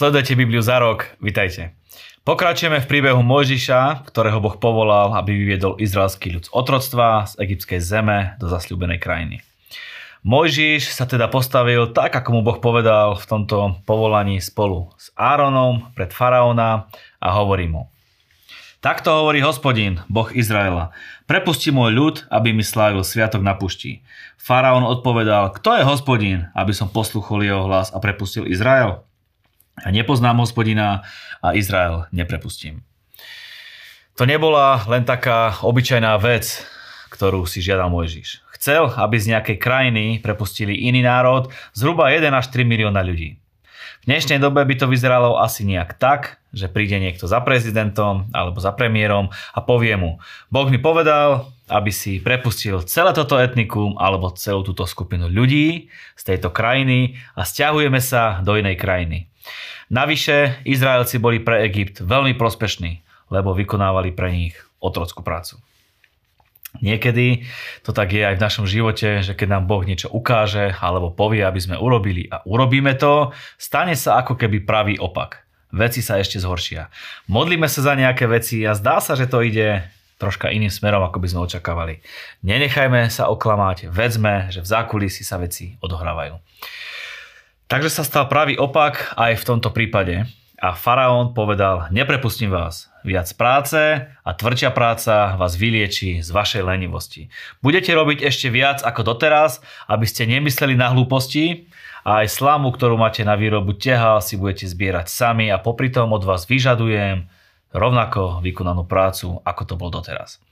Sledujete Bibliu za rok, vitajte. Pokračujeme v príbehu Mojžiša, ktorého Boh povolal, aby vyviedol izraelský ľud z otroctva z egyptskej zeme do zasľúbenej krajiny. Mojžiš sa teda postavil tak, ako mu Boh povedal v tomto povolaní spolu s Áronom pred faraóna a hovorí mu Takto hovorí hospodin, Boh Izraela. Prepusti môj ľud, aby mi slávil sviatok na pušti. Faraón odpovedal, kto je hospodin, aby som posluchol jeho hlas a prepustil Izrael? A nepoznám hospodina a Izrael neprepustím. To nebola len taká obyčajná vec, ktorú si žiadal Mojžiš. Chcel, aby z nejakej krajiny prepustili iný národ, zhruba 1 až 3 milióna ľudí. V dnešnej dobe by to vyzeralo asi nejak tak, že príde niekto za prezidentom alebo za premiérom a povie mu, Boh mi povedal, aby si prepustil celé toto etnikum alebo celú túto skupinu ľudí z tejto krajiny a stiahujeme sa do inej krajiny. Navyše, Izraelci boli pre Egypt veľmi prospešní, lebo vykonávali pre nich otrockú prácu. Niekedy to tak je aj v našom živote, že keď nám Boh niečo ukáže alebo povie, aby sme urobili a urobíme to, stane sa ako keby pravý opak. Veci sa ešte zhoršia. Modlíme sa za nejaké veci a zdá sa, že to ide troška iným smerom, ako by sme očakávali. Nenechajme sa oklamať, vedzme, že v zákulisí sa veci odohrávajú. Takže sa stal pravý opak aj v tomto prípade. A faraón povedal, neprepustím vás. Viac práce a tvrdšia práca vás vylieči z vašej lenivosti. Budete robiť ešte viac ako doteraz, aby ste nemysleli na hlúposti a aj slamu, ktorú máte na výrobu tehal, si budete zbierať sami a popri tom od vás vyžadujem rovnako vykonanú prácu, ako to bol doteraz.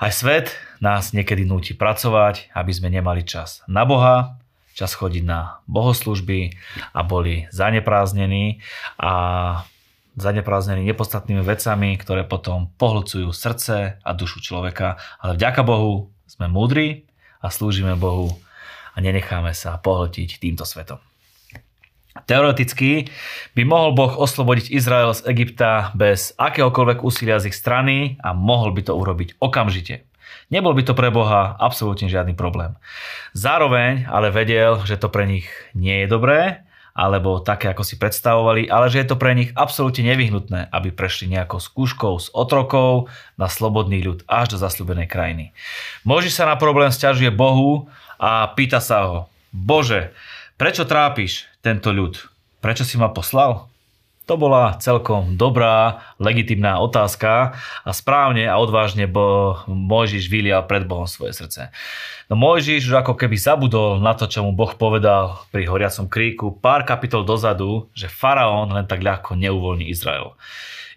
Aj svet nás niekedy núti pracovať, aby sme nemali čas na Boha, čas chodiť na bohoslužby a boli zanepráznení a zanepráznení nepodstatnými vecami, ktoré potom pohlcujú srdce a dušu človeka. Ale vďaka Bohu sme múdri a slúžime Bohu a nenecháme sa pohltiť týmto svetom. Teoreticky by mohol Boh oslobodiť Izrael z Egypta bez akéhokoľvek úsilia z ich strany a mohol by to urobiť okamžite. Nebol by to pre Boha absolútne žiadny problém. Zároveň ale vedel, že to pre nich nie je dobré, alebo také, ako si predstavovali, ale že je to pre nich absolútne nevyhnutné, aby prešli nejakou skúškou z otrokov na slobodný ľud až do zasľúbenej krajiny. Môže sa na problém stiažuje Bohu a pýta sa ho, Bože, prečo trápiš tento ľud? Prečo si ma poslal? To bola celkom dobrá, legitimná otázka a správne a odvážne bo Mojžiš vylial pred Bohom svoje srdce. No Mojžiš už ako keby zabudol na to, čo mu Boh povedal pri horiacom kríku pár kapitol dozadu, že faraón len tak ľahko neuvoľní Izrael.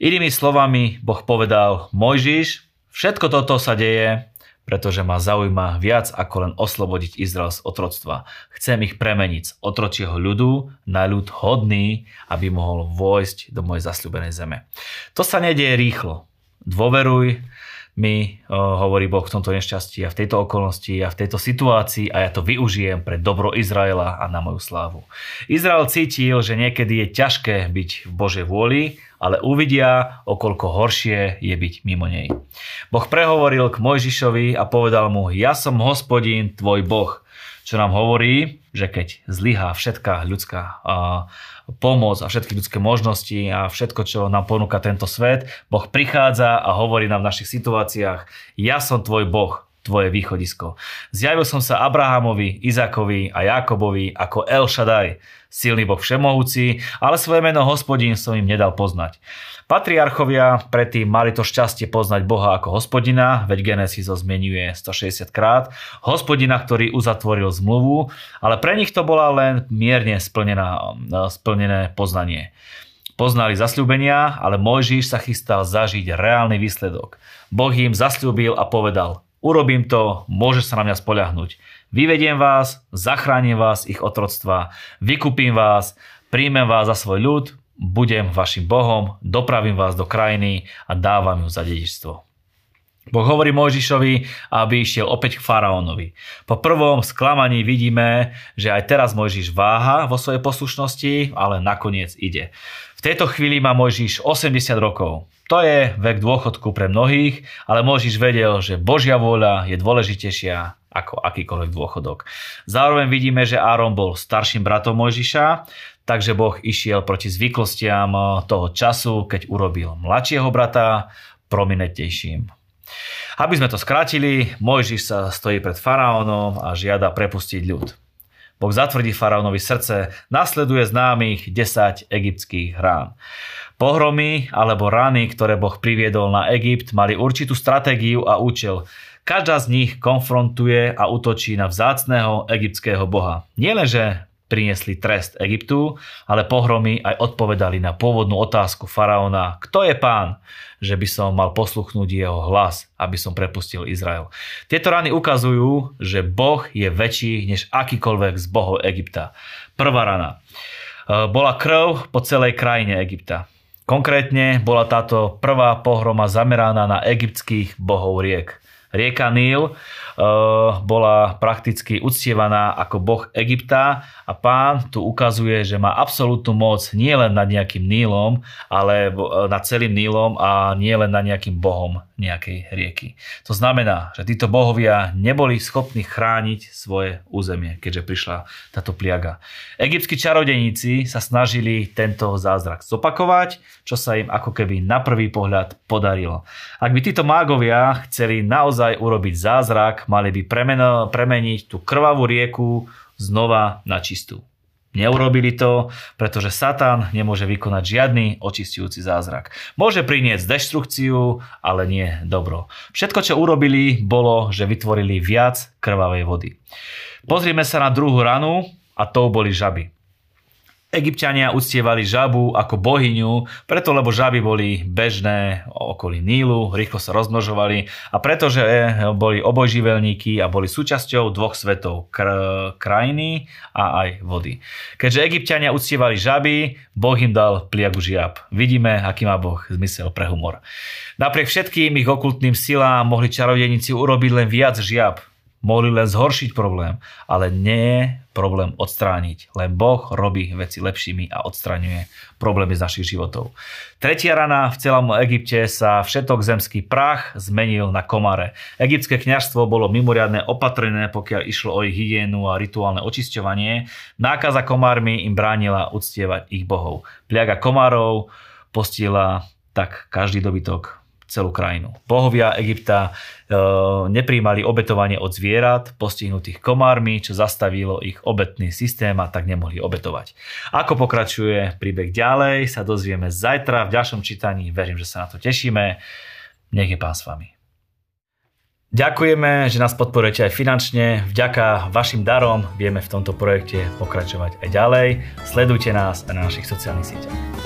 Inými slovami, Boh povedal, Mojžiš, všetko toto sa deje, pretože ma zaujíma viac ako len oslobodiť Izrael z otroctva. Chcem ich premeniť z otročieho ľudu na ľud hodný, aby mohol vojsť do mojej zasľúbenej zeme. To sa nedieje rýchlo. Dôveruj mi, hovorí Boh v tomto nešťastí a v tejto okolnosti a v tejto situácii a ja to využijem pre dobro Izraela a na moju slávu. Izrael cítil, že niekedy je ťažké byť v Božej vôli ale uvidia, okolko horšie je byť mimo nej. Boh prehovoril k Mojžišovi a povedal mu, ja som hospodín, tvoj Boh, čo nám hovorí, že keď zlyhá všetká ľudská pomoc a všetky ľudské možnosti a všetko, čo nám ponúka tento svet, Boh prichádza a hovorí nám v našich situáciách, ja som tvoj Boh, tvoje východisko. Zjavil som sa Abrahamovi, Izakovi a Jakobovi ako El Shaddai, silný Boh všemohúci, ale svoje meno hospodín som im nedal poznať. Patriarchovia predtým mali to šťastie poznať Boha ako hospodina, veď Genesis ho zmenuje 160 krát, hospodina, ktorý uzatvoril zmluvu, ale pre nich to bola len mierne splnená, splnené poznanie. Poznali zasľúbenia, ale Mojžiš sa chystal zažiť reálny výsledok. Boh im zasľúbil a povedal, urobím to, môže sa na mňa spoľahnúť. Vyvediem vás, zachránim vás ich otroctva, vykúpim vás, príjmem vás za svoj ľud, budem vašim Bohom, dopravím vás do krajiny a dávam ju za dedičstvo. Boh hovorí Mojžišovi, aby išiel opäť k faraónovi. Po prvom sklamaní vidíme, že aj teraz Mojžiš váha vo svojej poslušnosti, ale nakoniec ide. V tejto chvíli má Mojžiš 80 rokov. To je vek dôchodku pre mnohých, ale Mojžiš vedel, že Božia vôľa je dôležitejšia ako akýkoľvek dôchodok. Zároveň vidíme, že Áron bol starším bratom Mojžiša, takže Boh išiel proti zvyklostiam toho času, keď urobil mladšieho brata prominentnejším. Aby sme to skrátili, Mojžiš sa stojí pred faraónom a žiada prepustiť ľud. Boh zatvrdí faraónovi srdce, nasleduje známych 10 egyptských rán. Pohromy alebo rany, ktoré Boh priviedol na Egypt, mali určitú stratégiu a účel. Každá z nich konfrontuje a útočí na vzácného egyptského boha. Nielenže priniesli trest Egyptu, ale pohromy aj odpovedali na pôvodnú otázku faraóna, kto je pán, že by som mal posluchnúť jeho hlas, aby som prepustil Izrael. Tieto rany ukazujú, že Boh je väčší než akýkoľvek z bohov Egypta. Prvá rana. E, bola krv po celej krajine Egypta. Konkrétne bola táto prvá pohroma zameraná na egyptských bohov riek. Rieka Níl Eh, bola prakticky uctievaná ako boh Egypta a pán tu ukazuje, že má absolútnu moc nie len nad nejakým Nílom, ale nad celým Nílom a nie len nad nejakým bohom nejakej rieky. To znamená, že títo bohovia neboli schopní chrániť svoje územie, keďže prišla táto pliaga. Egyptskí čarodeníci sa snažili tento zázrak zopakovať, čo sa im ako keby na prvý pohľad podarilo. Ak by títo mágovia chceli naozaj urobiť zázrak, mali by premeniť tú krvavú rieku znova na čistú. Neurobili to, pretože Satan nemôže vykonať žiadny očistujúci zázrak. Môže priniesť deštrukciu, ale nie dobro. Všetko, čo urobili, bolo, že vytvorili viac krvavej vody. Pozrime sa na druhú ranu a to boli žaby. Egyptiania uctievali žabu ako bohyňu, preto lebo žaby boli bežné okolí Nílu, rýchlo sa rozmnožovali a pretože boli obojživelníky a boli súčasťou dvoch svetov, kr- krajiny a aj vody. Keďže Egyptiania uctievali žaby, Boh im dal pliagu žiab. Vidíme, aký má Boh zmysel pre humor. Napriek všetkým ich okultným silám mohli čarodejníci urobiť len viac žiab, mohli len zhoršiť problém, ale nie je problém odstrániť. Len Boh robí veci lepšími a odstraňuje problémy z našich životov. Tretia rana v celom Egypte sa všetok zemský prach zmenil na komare. Egyptské kňažstvo bolo mimoriadne opatrené, pokiaľ išlo o ich hygienu a rituálne očisťovanie. Nákaza komármi im bránila uctievať ich bohov. Pliaga komárov postila tak každý dobytok celú krajinu. Bohovia Egypta e, nepríjmali obetovanie od zvierat postihnutých komármi, čo zastavilo ich obetný systém a tak nemohli obetovať. Ako pokračuje príbeh ďalej, sa dozvieme zajtra v ďalšom čítaní. Verím, že sa na to tešíme. Nech je pán s vami. Ďakujeme, že nás podporujete aj finančne. Vďaka vašim darom vieme v tomto projekte pokračovať aj ďalej. Sledujte nás aj na našich sociálnych sieťach.